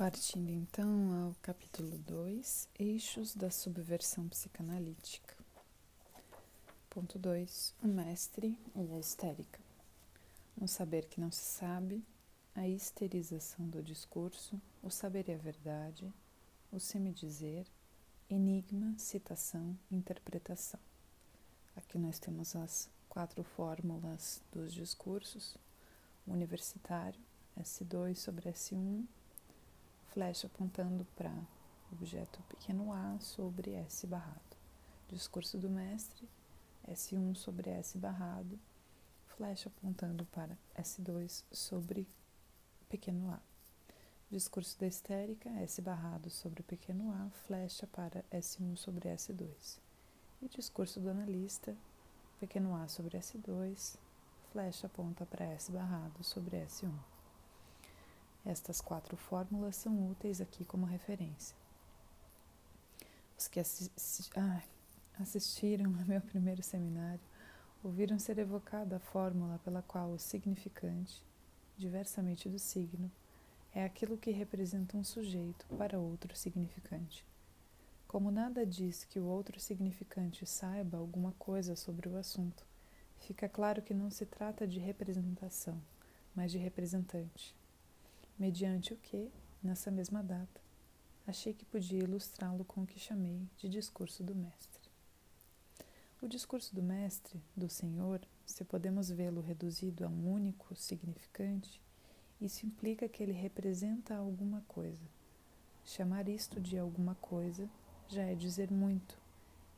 Partindo então ao capítulo 2, Eixos da Subversão Psicanalítica. Ponto 2. O mestre e a histérica. No saber que não se sabe, a histerização do discurso, o saber e a verdade, o semidizer, enigma, citação, interpretação. Aqui nós temos as quatro fórmulas dos discursos: universitário, S2 sobre S1, flecha apontando para objeto pequeno a sobre S barrado. Discurso do mestre, S1 sobre S barrado, flecha apontando para S2 sobre pequeno a. Discurso da histérica, S barrado sobre pequeno a, flecha para S1 sobre S2. E discurso do analista, pequeno a sobre S2, flecha aponta para S barrado sobre S1. Estas quatro fórmulas são úteis aqui como referência. Os que assisti ah, assistiram ao meu primeiro seminário ouviram ser evocada a fórmula pela qual o significante, diversamente do signo, é aquilo que representa um sujeito para outro significante. Como nada diz que o outro significante saiba alguma coisa sobre o assunto, fica claro que não se trata de representação, mas de representante mediante o que, nessa mesma data, achei que podia ilustrá-lo com o que chamei de discurso do mestre. O discurso do mestre, do Senhor, se podemos vê-lo reduzido a um único significante, isso implica que ele representa alguma coisa. Chamar isto de alguma coisa já é dizer muito.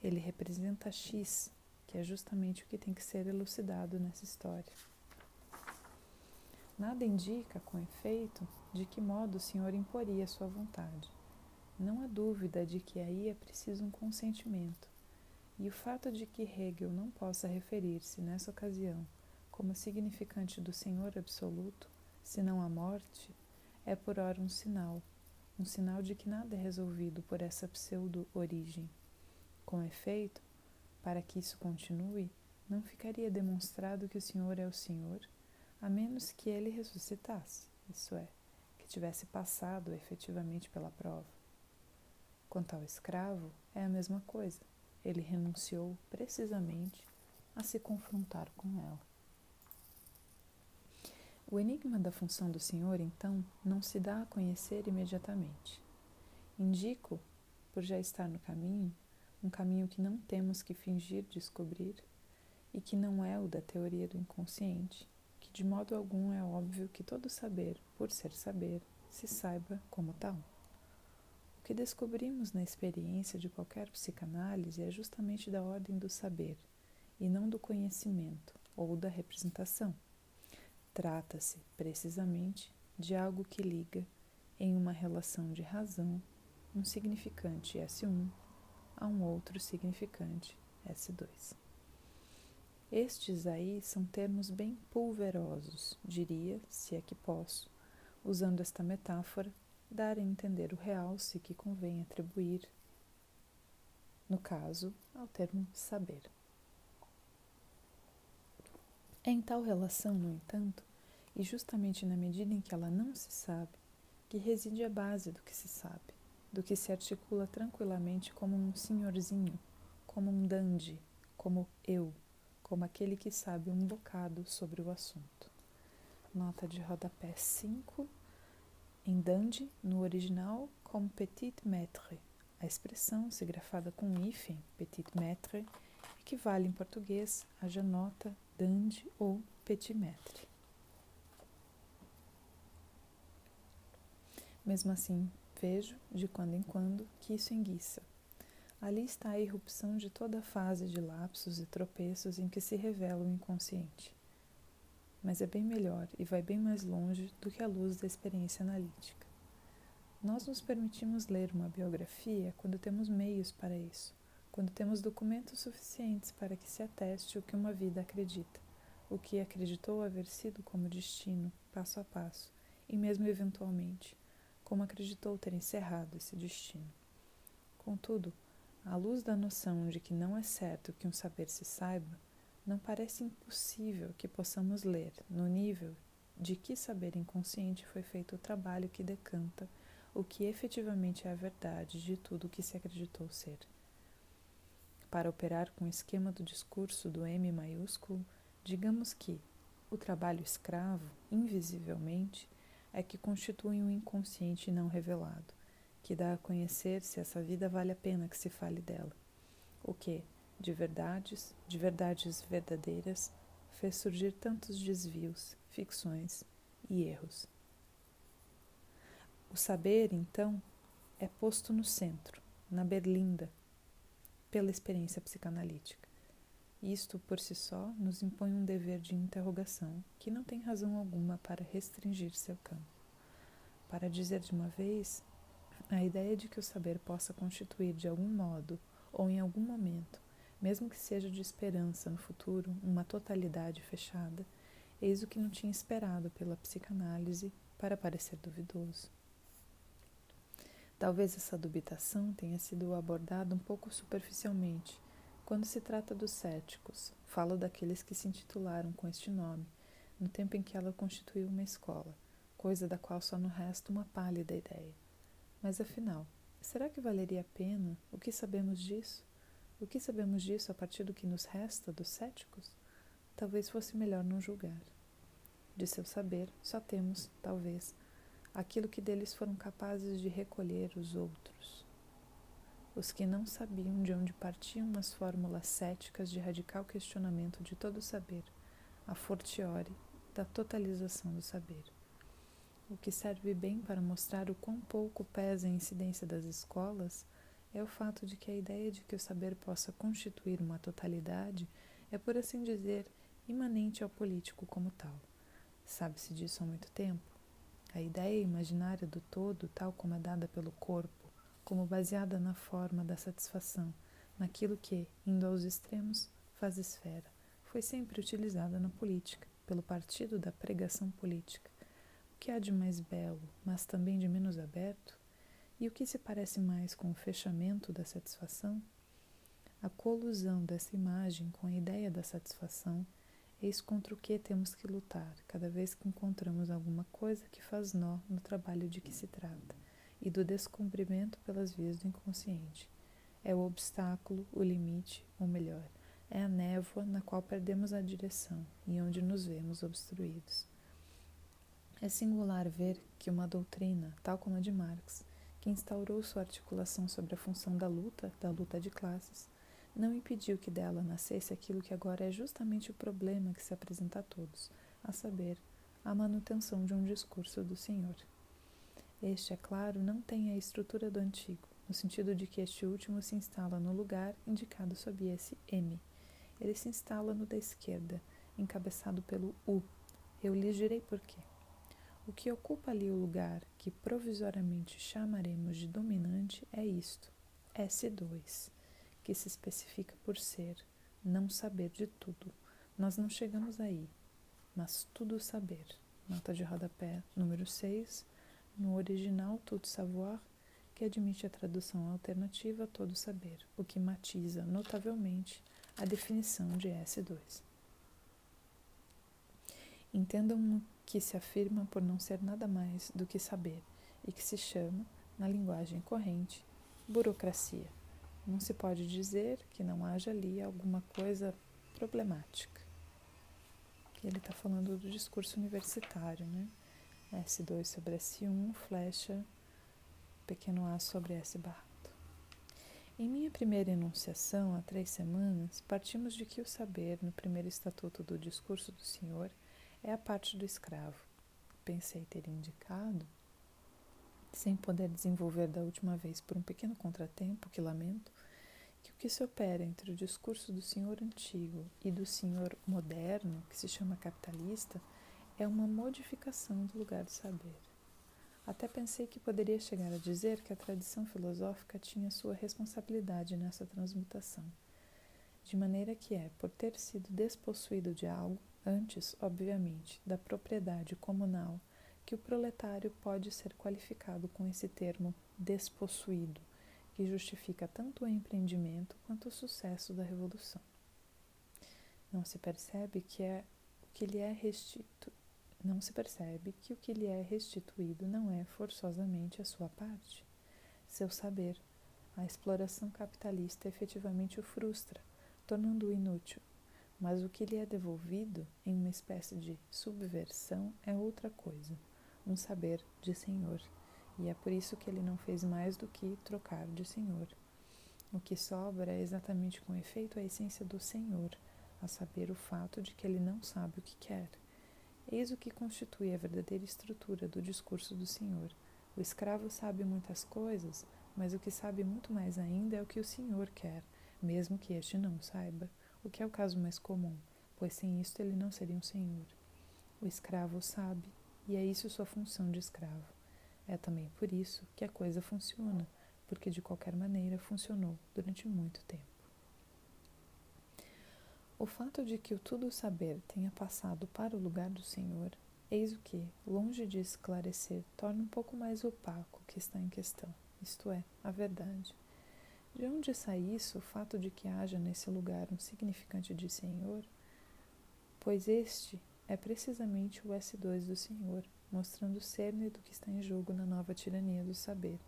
Ele representa X, que é justamente o que tem que ser elucidado nessa história. Nada indica, com efeito, de que modo o Senhor imporia sua vontade. Não há dúvida de que aí é preciso um consentimento, e o fato de que Hegel não possa referir-se, nessa ocasião, como significante do Senhor absoluto, senão a morte, é por ora um sinal, um sinal de que nada é resolvido por essa pseudo-origem. Com efeito, para que isso continue, não ficaria demonstrado que o Senhor é o Senhor a menos que ele ressuscitasse, isso é, que tivesse passado efetivamente pela prova. Quanto ao escravo, é a mesma coisa. Ele renunciou precisamente a se confrontar com ela. O enigma da função do Senhor, então, não se dá a conhecer imediatamente. Indico, por já estar no caminho, um caminho que não temos que fingir descobrir e que não é o da teoria do inconsciente, de modo algum é óbvio que todo saber, por ser saber, se saiba como tal. O que descobrimos na experiência de qualquer psicanálise é justamente da ordem do saber, e não do conhecimento ou da representação. Trata-se, precisamente, de algo que liga, em uma relação de razão, um significante S1 a um outro significante S2. Estes aí são termos bem pulverosos, diria, se é que posso, usando esta metáfora, dar a entender o realce que convém atribuir, no caso, ao termo saber. É em tal relação, no entanto, e justamente na medida em que ela não se sabe, que reside a base do que se sabe, do que se articula tranquilamente como um senhorzinho, como um dandy, como eu como aquele que sabe um bocado sobre o assunto. Nota de rodapé 5. Em Dandy, no original, como petit maître. A expressão, se grafada com hífen, petit maître, equivale em português a janota, dandy ou petit maître. Mesmo assim, vejo, de quando em quando, que isso enguiça Ali está a irrupção de toda a fase de lapsos e tropeços em que se revela o inconsciente. Mas é bem melhor e vai bem mais longe do que a luz da experiência analítica. Nós nos permitimos ler uma biografia quando temos meios para isso, quando temos documentos suficientes para que se ateste o que uma vida acredita, o que acreditou haver sido como destino, passo a passo, e mesmo eventualmente, como acreditou ter encerrado esse destino. Contudo, à luz da noção de que não é certo que um saber se saiba, não parece impossível que possamos ler, no nível de que saber inconsciente foi feito o trabalho que decanta o que efetivamente é a verdade de tudo o que se acreditou ser. Para operar com o esquema do discurso do M maiúsculo, digamos que o trabalho escravo, invisivelmente, é que constitui um inconsciente não revelado, que dá a conhecer se essa vida vale a pena que se fale dela. O que, de verdades, de verdades verdadeiras, fez surgir tantos desvios, ficções e erros. O saber, então, é posto no centro, na berlinda, pela experiência psicanalítica. Isto, por si só, nos impõe um dever de interrogação que não tem razão alguma para restringir seu campo. Para dizer de uma vez, a ideia de que o saber possa constituir de algum modo ou em algum momento, mesmo que seja de esperança no futuro, uma totalidade fechada, eis o que não tinha esperado pela psicanálise para parecer duvidoso. Talvez essa dubitação tenha sido abordada um pouco superficialmente quando se trata dos céticos. Falo daqueles que se intitularam com este nome, no tempo em que ela constituiu uma escola, coisa da qual só não resta uma pálida ideia. Mas afinal, será que valeria a pena? O que sabemos disso? O que sabemos disso a partir do que nos resta dos céticos? Talvez fosse melhor não julgar. De seu saber, só temos, talvez, aquilo que deles foram capazes de recolher os outros. Os que não sabiam de onde partiam as fórmulas céticas de radical questionamento de todo o saber, a fortiori da totalização do saber. O que serve bem para mostrar o quão pouco pesa a incidência das escolas é o fato de que a ideia de que o saber possa constituir uma totalidade é, por assim dizer, imanente ao político como tal. Sabe-se disso há muito tempo. A ideia imaginária do todo, tal como é dada pelo corpo, como baseada na forma da satisfação, naquilo que, indo aos extremos, faz esfera, foi sempre utilizada na política, pelo partido da pregação política. Que há de mais belo, mas também de menos aberto? E o que se parece mais com o fechamento da satisfação? A colusão dessa imagem com a ideia da satisfação Eis contra o que temos que lutar cada vez que encontramos alguma coisa que faz nó no trabalho de que se trata e do descumprimento pelas vias do inconsciente. É o obstáculo, o limite, ou melhor, é a névoa na qual perdemos a direção e onde nos vemos obstruídos. É singular ver que uma doutrina, tal como a de Marx, que instaurou sua articulação sobre a função da luta, da luta de classes, não impediu que dela nascesse aquilo que agora é justamente o problema que se apresenta a todos, a saber, a manutenção de um discurso do Senhor. Este, é claro, não tem a estrutura do antigo, no sentido de que este último se instala no lugar indicado sob esse M. Ele se instala no da esquerda, encabeçado pelo U. Eu lhes direi por quê. O que ocupa ali o lugar que provisoriamente chamaremos de dominante é isto, S2 que se especifica por ser não saber de tudo. Nós não chegamos aí, mas tudo saber. Nota de rodapé número 6, no original Tout Savoir, que admite a tradução alternativa todo saber, o que matiza notavelmente a definição de S2. Entendam que se afirma por não ser nada mais do que saber e que se chama, na linguagem corrente, burocracia. Não se pode dizer que não haja ali alguma coisa problemática. Ele está falando do discurso universitário, né? S2 sobre S1, flecha, pequeno a sobre S barrado. Em minha primeira enunciação, há três semanas, partimos de que o saber, no primeiro estatuto do discurso do Senhor, é a parte do escravo. Pensei ter indicado sem poder desenvolver da última vez por um pequeno contratempo que lamento, que o que se opera entre o discurso do senhor antigo e do senhor moderno, que se chama capitalista, é uma modificação do lugar do saber. Até pensei que poderia chegar a dizer que a tradição filosófica tinha sua responsabilidade nessa transmutação, de maneira que é, por ter sido despossuído de algo, antes, obviamente, da propriedade comunal que o proletário pode ser qualificado com esse termo despossuído, que justifica tanto o empreendimento quanto o sucesso da revolução. Não se percebe que é o que lhe é restitu, não se percebe que o que lhe é restituído não é forçosamente a sua parte, seu saber. A exploração capitalista efetivamente o frustra, tornando-o inútil. Mas o que lhe é devolvido, em uma espécie de subversão, é outra coisa, um saber de senhor. E é por isso que ele não fez mais do que trocar de senhor. O que sobra é exatamente com efeito a essência do senhor, a saber o fato de que ele não sabe o que quer. Eis o que constitui a verdadeira estrutura do discurso do senhor. O escravo sabe muitas coisas, mas o que sabe muito mais ainda é o que o senhor quer, mesmo que este não saiba, o que é o caso mais comum, pois sem isto ele não seria um senhor. O escravo sabe, e é isso sua função de escravo. É também por isso que a coisa funciona porque de qualquer maneira funcionou durante muito tempo. O fato de que o tudo saber tenha passado para o lugar do Senhor, eis o que, longe de esclarecer, torna um pouco mais opaco o que está em questão, isto é, a verdade. De onde sai isso o fato de que haja nesse lugar um significante de Senhor? Pois este é precisamente o S2 do Senhor, mostrando o cerne do que está em jogo na nova tirania do saber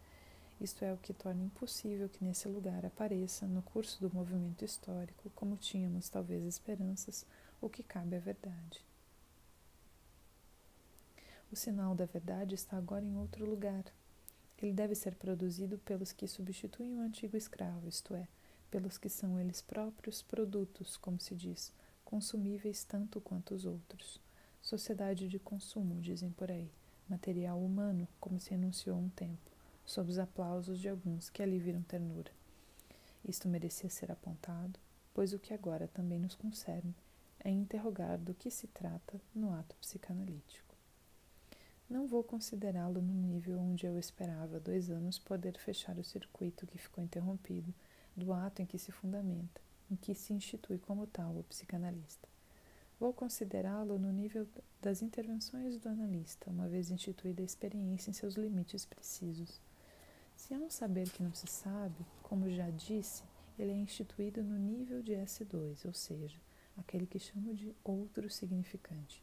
isto é o que torna impossível que nesse lugar apareça, no curso do movimento histórico, como tínhamos talvez esperanças, o que cabe à verdade. O sinal da verdade está agora em outro lugar. Ele deve ser produzido pelos que substituem o antigo escravo, isto é, pelos que são eles próprios produtos, como se diz, consumíveis tanto quanto os outros. Sociedade de consumo, dizem por aí, material humano, como se enunciou um tempo sob os aplausos de alguns que ali viram ternura. Isto merecia ser apontado, pois o que agora também nos concerne é interrogar do que se trata no ato psicanalítico. Não vou considerá-lo no nível onde eu esperava dois anos poder fechar o circuito que ficou interrompido do ato em que se fundamenta, em que se institui como tal o psicanalista. Vou considerá-lo no nível das intervenções do analista, uma vez instituída a experiência em seus limites precisos se há um saber que não se sabe, como já disse, ele é instituído no nível de S2, ou seja, aquele que chamo de outro significante.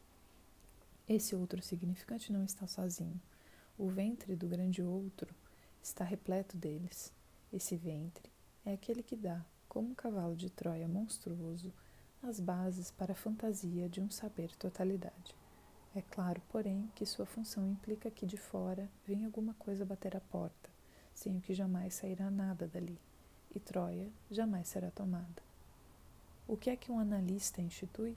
Esse outro significante não está sozinho. O ventre do grande outro está repleto deles. Esse ventre é aquele que dá, como um cavalo de Troia monstruoso, as bases para a fantasia de um saber totalidade. É claro, porém, que sua função implica que de fora vem alguma coisa bater a porta sem o que jamais sairá nada dali, e Troia jamais será tomada. O que é que um analista institui?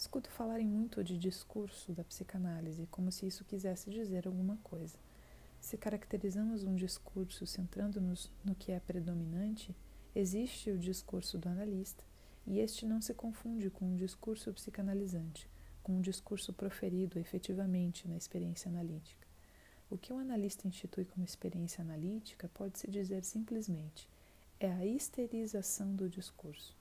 Escuto falarem muito de discurso da psicanálise, como se isso quisesse dizer alguma coisa. Se caracterizamos um discurso centrando-nos no que é predominante, existe o discurso do analista, e este não se confunde com um discurso psicanalizante, com um discurso proferido efetivamente na experiência analítica. O que o analista institui como experiência analítica pode-se dizer simplesmente é a histerização do discurso.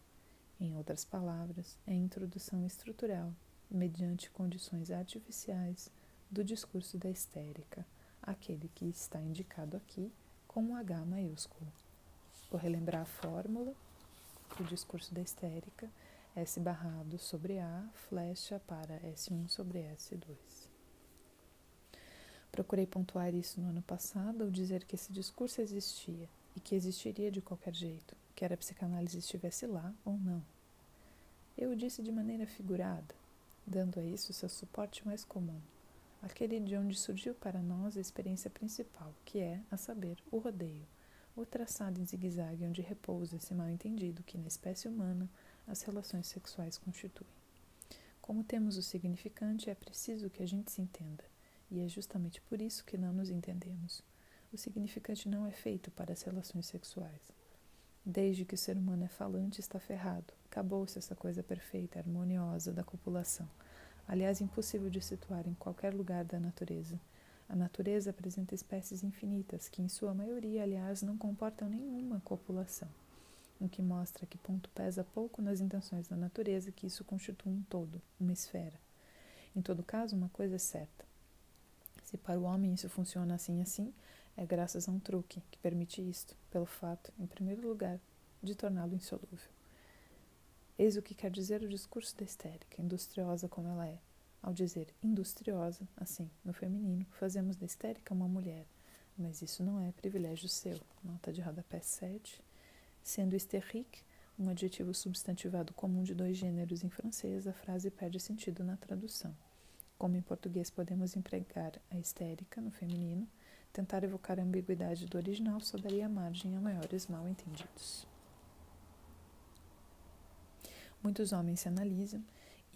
Em outras palavras, é a introdução estrutural, mediante condições artificiais, do discurso da histérica, aquele que está indicado aqui com H maiúsculo. Vou relembrar a fórmula do discurso da histérica, S barrado sobre A, flecha para S1 sobre S2. Procurei pontuar isso no ano passado ao dizer que esse discurso existia e que existiria de qualquer jeito, quer a psicanálise estivesse lá ou não. Eu o disse de maneira figurada, dando a isso seu suporte mais comum, aquele de onde surgiu para nós a experiência principal, que é, a saber, o rodeio, o traçado em zigue-zague onde repousa esse mal-entendido que na espécie humana as relações sexuais constituem. Como temos o significante, é preciso que a gente se entenda. E é justamente por isso que não nos entendemos. O significante não é feito para as relações sexuais. Desde que o ser humano é falante, está ferrado. Acabou-se essa coisa perfeita, harmoniosa da copulação. Aliás, impossível de situar em qualquer lugar da natureza. A natureza apresenta espécies infinitas, que em sua maioria, aliás, não comportam nenhuma copulação, o que mostra que ponto pesa pouco nas intenções da natureza que isso constitui um todo, uma esfera. Em todo caso, uma coisa é certa: se para o homem isso funciona assim assim, é graças a um truque que permite isto, pelo fato, em primeiro lugar, de torná-lo insolúvel. Eis o que quer dizer o discurso da histérica, industriosa como ela é. Ao dizer industriosa, assim, no feminino, fazemos da histérica uma mulher, mas isso não é privilégio seu. Nota de rodapé 7. Sendo hystérique um adjetivo substantivado comum de dois gêneros em francês, a frase perde sentido na tradução. Como em português podemos empregar a histérica no feminino, tentar evocar a ambiguidade do original só daria margem a maiores mal-entendidos. Muitos homens se analisam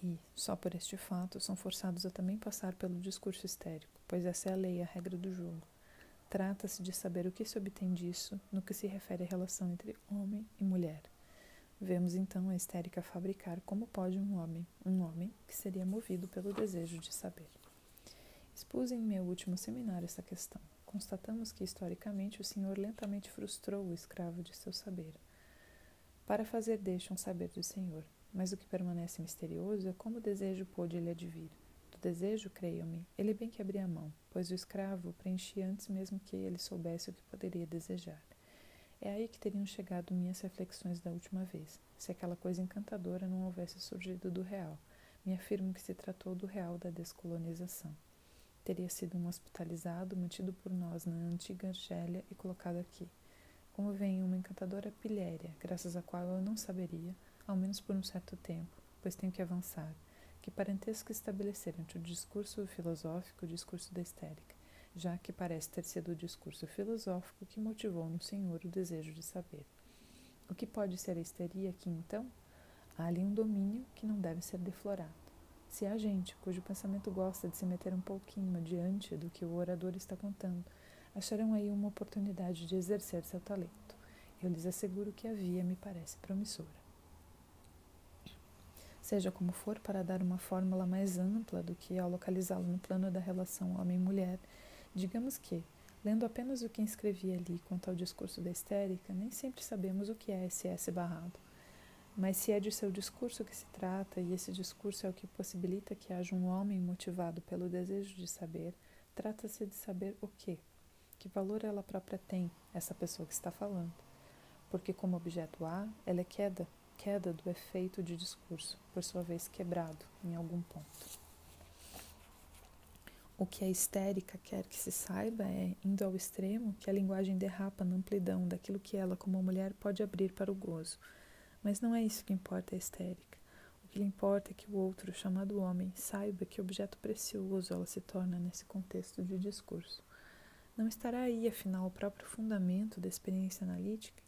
e, só por este fato, são forçados a também passar pelo discurso histérico, pois essa é a lei, a regra do jogo. Trata-se de saber o que se obtém disso no que se refere à relação entre homem e mulher. Vemos então a histérica fabricar como pode um homem, um homem que seria movido pelo desejo de saber. Expus em meu último seminário essa questão. Constatamos que historicamente o Senhor lentamente frustrou o escravo de seu saber, para fazer deste um saber do Senhor. Mas o que permanece misterioso é como o desejo pôde lhe advir. Do desejo, creiam-me, ele bem que abria a mão, pois o escravo preenchia antes mesmo que ele soubesse o que poderia desejar. É aí que teriam chegado minhas reflexões da última vez, se aquela coisa encantadora não houvesse surgido do real. Me afirmo que se tratou do real da descolonização. Teria sido um hospitalizado, mantido por nós na antiga Argélia e colocado aqui. Como vem uma encantadora pilhéria, graças à qual eu não saberia, ao menos por um certo tempo, pois tenho que avançar, que parentesco estabelecer entre o discurso filosófico e o discurso da histérica já que parece ter sido o discurso filosófico que motivou no senhor o desejo de saber. O que pode ser a histeria aqui, então? Há ali um domínio que não deve ser deflorado. Se há gente cujo pensamento gosta de se meter um pouquinho adiante do que o orador está contando, acharão aí uma oportunidade de exercer seu talento. Eu lhes asseguro que a via me parece promissora. Seja como for, para dar uma fórmula mais ampla do que ao localizá-lo no plano da relação homem-mulher, Digamos que, lendo apenas o que escrevi ali quanto ao discurso da histérica, nem sempre sabemos o que é SS barrado. Mas se é de seu discurso que se trata, e esse discurso é o que possibilita que haja um homem motivado pelo desejo de saber, trata-se de saber o quê? Que valor ela própria tem, essa pessoa que está falando? Porque, como objeto A, ela é queda, queda do efeito de discurso, por sua vez quebrado em algum ponto. O que a histérica quer que se saiba é, indo ao extremo, que a linguagem derrapa na amplidão daquilo que ela, como mulher, pode abrir para o gozo. Mas não é isso que importa a histérica. O que lhe importa é que o outro, chamado homem, saiba que objeto precioso ela se torna nesse contexto de discurso. Não estará aí, afinal, o próprio fundamento da experiência analítica?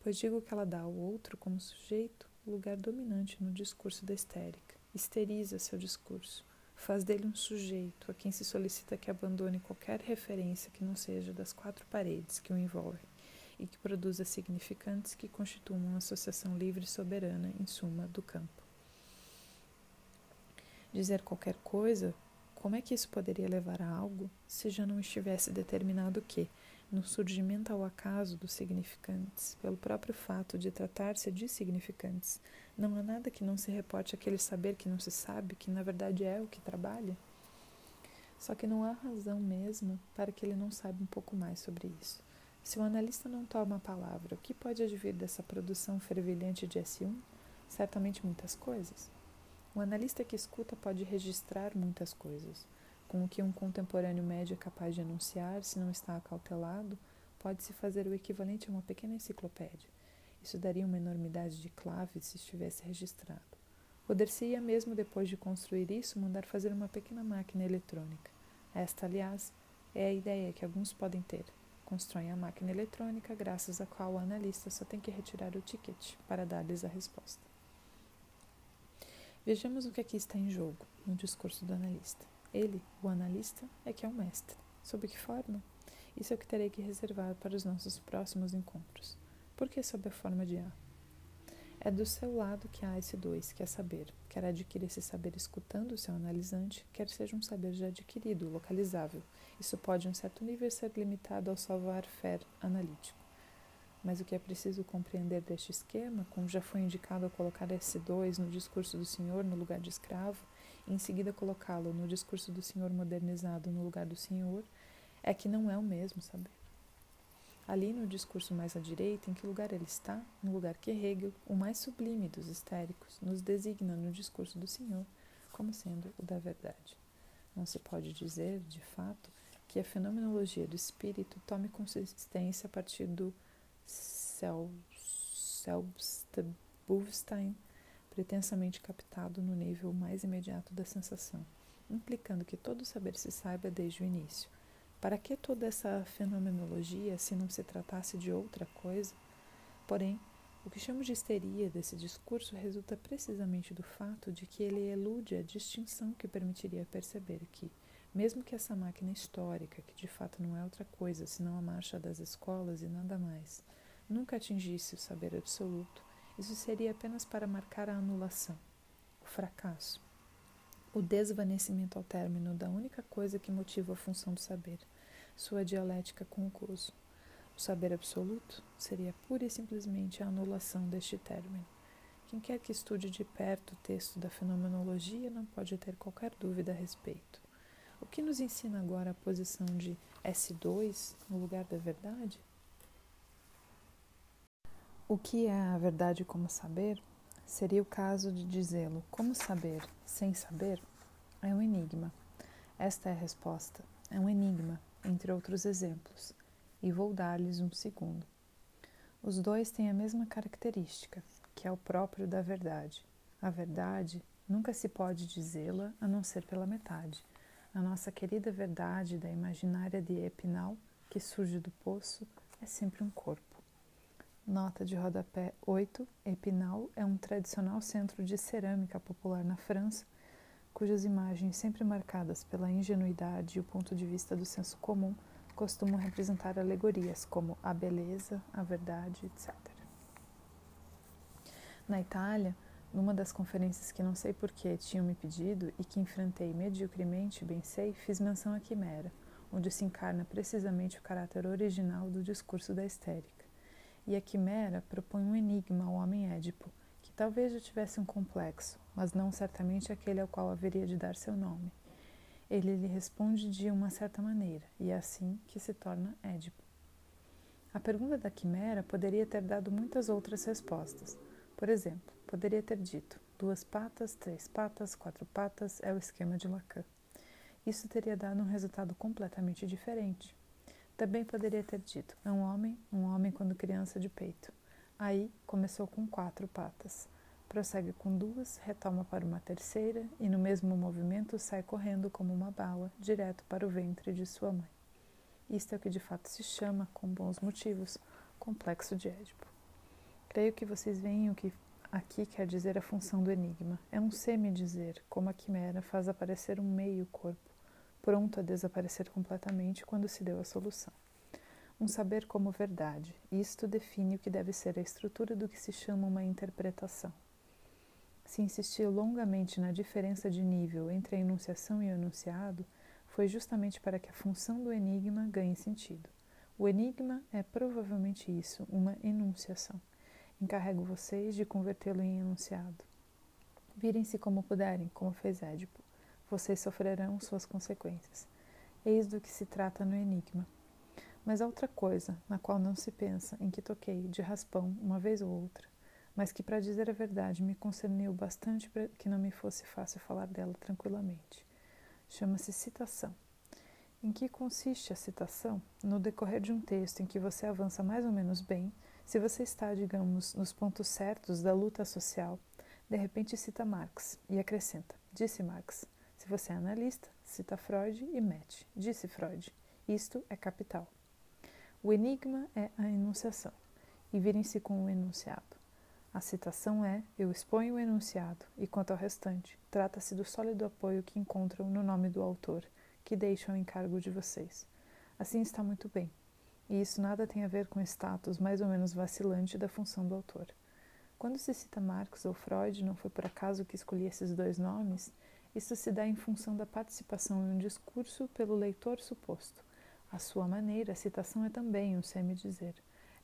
Pois digo que ela dá ao outro, como sujeito, o lugar dominante no discurso da histérica, histeriza seu discurso faz dele um sujeito a quem se solicita que abandone qualquer referência que não seja das quatro paredes que o envolvem e que produza significantes que constituam uma associação livre e soberana, em suma, do campo. Dizer qualquer coisa, como é que isso poderia levar a algo se já não estivesse determinado que, no surgimento ao acaso dos significantes, pelo próprio fato de tratar-se de significantes, não há nada que não se reporte àquele saber que não se sabe, que na verdade é o que trabalha? Só que não há razão mesmo para que ele não saiba um pouco mais sobre isso. Se o analista não toma a palavra, o que pode advir dessa produção fervilhante de S1? Certamente muitas coisas. O analista que escuta pode registrar muitas coisas. Com o que um contemporâneo médio é capaz de anunciar, se não está acautelado, pode-se fazer o equivalente a uma pequena enciclopédia. Isso daria uma enormidade de claves se estivesse registrado. Poder-se-ia mesmo depois de construir isso mandar fazer uma pequena máquina eletrônica. Esta, aliás, é a ideia que alguns podem ter. Constroem a máquina eletrônica graças à qual o analista só tem que retirar o ticket para dar-lhes a resposta. Vejamos o que aqui está em jogo no discurso do analista. Ele, o analista, é que é o mestre. Sob que forma? Isso é o que terei que reservar para os nossos próximos encontros. Por que sob a forma de A? É do seu lado que há esse dois, que é saber. Quer adquirir esse saber escutando o seu analisante, quer seja um saber já adquirido, localizável. Isso pode, em um certo nível, ser limitado ao savoir-faire analítico. Mas o que é preciso compreender deste esquema, como já foi indicado ao colocar esse dois no discurso do senhor no lugar de escravo, e em seguida colocá-lo no discurso do senhor modernizado no lugar do senhor, é que não é o mesmo saber. Ali no discurso mais à direita, em que lugar ele está? No lugar que Hegel, o mais sublime dos histéricos, nos designa no discurso do Senhor, como sendo o da verdade. Não se pode dizer, de fato, que a fenomenologia do espírito tome consistência a partir do Selbstbewusstsein pretensamente captado no nível mais imediato da sensação, implicando que todo saber se saiba desde o início. Para que toda essa fenomenologia se não se tratasse de outra coisa? Porém, o que chamo de histeria desse discurso resulta precisamente do fato de que ele elude a distinção que permitiria perceber que, mesmo que essa máquina histórica, que de fato não é outra coisa senão a marcha das escolas e nada mais, nunca atingisse o saber absoluto, isso seria apenas para marcar a anulação, o fracasso, o desvanecimento ao término da única coisa que motiva a função do saber, sua dialética com o. O saber absoluto seria pura e simplesmente a anulação deste término. Quem quer que estude de perto o texto da fenomenologia não pode ter qualquer dúvida a respeito. O que nos ensina agora a posição de S2 no lugar da verdade? O que é a verdade como saber? Seria o caso de dizê-lo como saber sem saber? É um enigma. Esta é a resposta. É um enigma, entre outros exemplos e vou dar-lhes um segundo. Os dois têm a mesma característica, que é o próprio da verdade. A verdade nunca se pode dizê-la a não ser pela metade. A nossa querida verdade da imaginária de Epinal, que surge do poço, é sempre um corpo. Nota de rodapé 8. Epinal é um tradicional centro de cerâmica popular na França, cujas imagens, sempre marcadas pela ingenuidade e o ponto de vista do senso comum, costumam representar alegorias como a beleza, a verdade, etc. Na Itália, numa das conferências que não sei porquê tinham me pedido e que enfrentei mediocremente, bem sei, fiz menção à quimera, onde se encarna precisamente o caráter original do discurso da histérica. E a quimera propõe um enigma ao homem Édipo, que talvez já tivesse um complexo, mas não certamente aquele ao qual haveria de dar seu nome ele lhe responde de uma certa maneira, e é assim que se torna Édipo. A pergunta da quimera poderia ter dado muitas outras respostas. Por exemplo, poderia ter dito: duas patas, três patas, quatro patas é o esquema de Lacan. Isso teria dado um resultado completamente diferente. Também poderia ter dito: é um homem, um homem quando criança de peito. Aí começou com quatro patas prossegue com duas, retoma para uma terceira e, no mesmo movimento, sai correndo como uma bala, direto para o ventre de sua mãe. Isto é o que de fato se chama, com bons motivos, complexo de Édipo. Creio que vocês veem o que aqui quer dizer a função do enigma. É um semi-dizer, como a quimera faz aparecer um meio-corpo, pronto a desaparecer completamente quando se deu a solução. Um saber como verdade. Isto define o que deve ser a estrutura do que se chama uma interpretação se insistiu longamente na diferença de nível entre a enunciação e o enunciado, foi justamente para que a função do enigma ganhe sentido. O enigma é provavelmente isso, uma enunciação. Encarrego vocês de convertê-lo em enunciado. Virem-se como puderem, como fez Édipo. Vocês sofrerão suas consequências. Eis do que se trata no enigma. Mas há outra coisa, na qual não se pensa, em que toquei, de raspão, uma vez ou outra, mas que, para dizer a verdade, me concerniu bastante para que não me fosse fácil falar dela tranquilamente. Chama-se citação. Em que consiste a citação? No decorrer de um texto em que você avança mais ou menos bem, se você está, digamos, nos pontos certos da luta social, de repente cita Marx e acrescenta: Disse Marx. Se você é analista, cita Freud e mete: Disse Freud. Isto é capital. O enigma é a enunciação, e virem-se com o enunciado. A citação é: Eu exponho o enunciado, e quanto ao restante, trata-se do sólido apoio que encontram no nome do autor, que deixam em encargo de vocês. Assim está muito bem. E isso nada tem a ver com o status mais ou menos vacilante da função do autor. Quando se cita Marx ou Freud, não foi por acaso que escolhi esses dois nomes, isso se dá em função da participação em um discurso pelo leitor suposto. À sua maneira, a citação é também um semi-dizer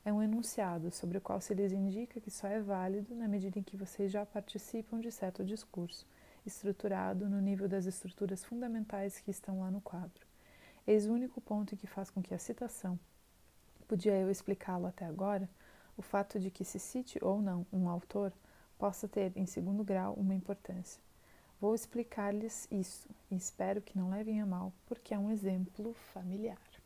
é um enunciado sobre o qual se lhes indica que só é válido na medida em que vocês já participam de certo discurso, estruturado no nível das estruturas fundamentais que estão lá no quadro. Eis o único ponto em que faz com que a citação, podia eu explicá-lo até agora, o fato de que se cite ou não um autor possa ter, em segundo grau, uma importância. Vou explicar-lhes isso e espero que não levem a mal, porque é um exemplo familiar.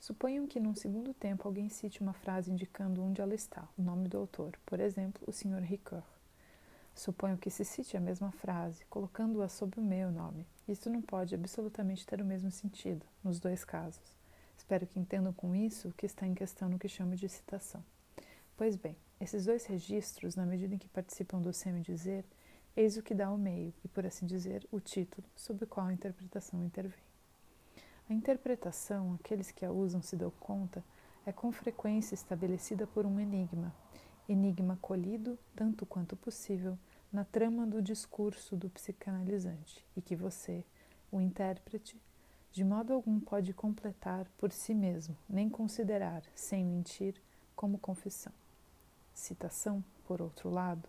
Suponham que num segundo tempo alguém cite uma frase indicando onde ela está, o nome do autor, por exemplo, o Sr. Ricoeur. Suponho que se cite a mesma frase, colocando-a sob o meu nome. Isso não pode absolutamente ter o mesmo sentido, nos dois casos. Espero que entendam com isso o que está em questão no que chamo de citação. Pois bem, esses dois registros, na medida em que participam do semi-dizer, eis o que dá o meio, e por assim dizer, o título, sob o qual a interpretação intervém. A interpretação, aqueles que a usam se dão conta, é com frequência estabelecida por um enigma, enigma colhido, tanto quanto possível, na trama do discurso do psicanalizante, e que você, o intérprete, de modo algum pode completar por si mesmo, nem considerar, sem mentir, como confissão. Citação, por outro lado,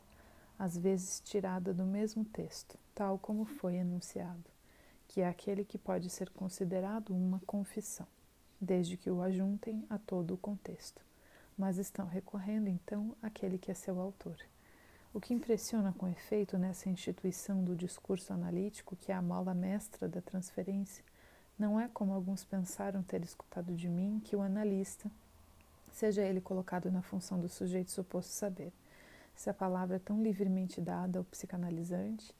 às vezes tirada do mesmo texto, tal como foi enunciado que é aquele que pode ser considerado uma confissão, desde que o ajuntem a todo o contexto, mas estão recorrendo então àquele que é seu autor. O que impressiona com efeito nessa instituição do discurso analítico, que é a mola mestra da transferência, não é como alguns pensaram ter escutado de mim que o analista, seja ele colocado na função do sujeito suposto saber, se a palavra é tão livremente dada ao psicanalizante,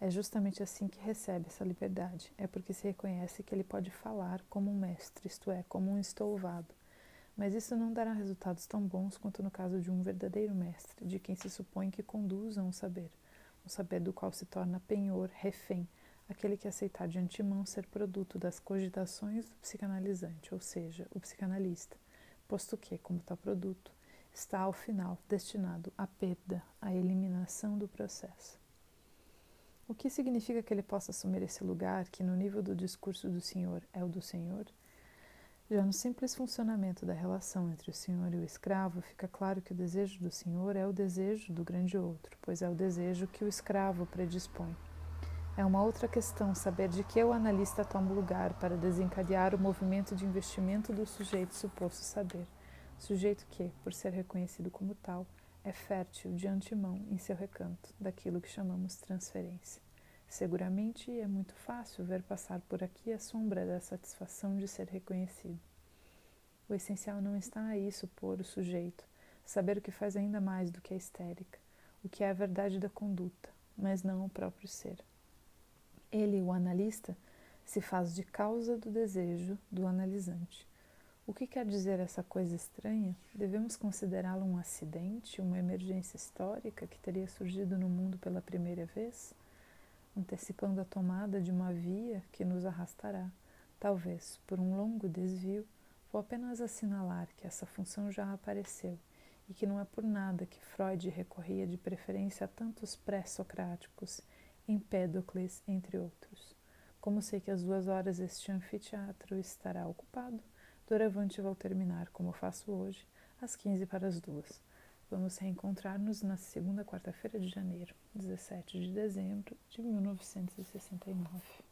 é justamente assim que recebe essa liberdade. É porque se reconhece que ele pode falar como um mestre, isto é, como um estouvado. Mas isso não dará resultados tão bons quanto no caso de um verdadeiro mestre, de quem se supõe que conduza um saber, um saber do qual se torna penhor, refém, aquele que aceitar de antemão ser produto das cogitações do psicanalizante, ou seja, o psicanalista, posto que, como tal produto, está ao final destinado à perda, à eliminação do processo. O que significa que ele possa assumir esse lugar, que no nível do discurso do Senhor é o do Senhor? Já no simples funcionamento da relação entre o Senhor e o escravo, fica claro que o desejo do Senhor é o desejo do grande outro, pois é o desejo que o escravo predispõe. É uma outra questão saber de que o analista toma lugar para desencadear o movimento de investimento do sujeito suposto saber, sujeito que, por ser reconhecido como tal, é fértil de antemão em seu recanto daquilo que chamamos transferência. Seguramente é muito fácil ver passar por aqui a sombra da satisfação de ser reconhecido. O essencial não está aí supor o sujeito, saber o que faz ainda mais do que a histérica, o que é a verdade da conduta, mas não o próprio ser. Ele, o analista, se faz de causa do desejo do analisante o que quer dizer essa coisa estranha? Devemos considerá-la um acidente, uma emergência histórica que teria surgido no mundo pela primeira vez, antecipando a tomada de uma via que nos arrastará, talvez por um longo desvio, vou apenas assinalar que essa função já apareceu e que não é por nada que Freud recorria de preferência a tantos pré-socráticos, Empédocles, entre outros. Como sei que às duas horas este anfiteatro estará ocupado, Doravante vou terminar, como faço hoje, às 15 para as duas. Vamos reencontrar-nos na segunda quarta-feira de janeiro, 17 de dezembro de 1969.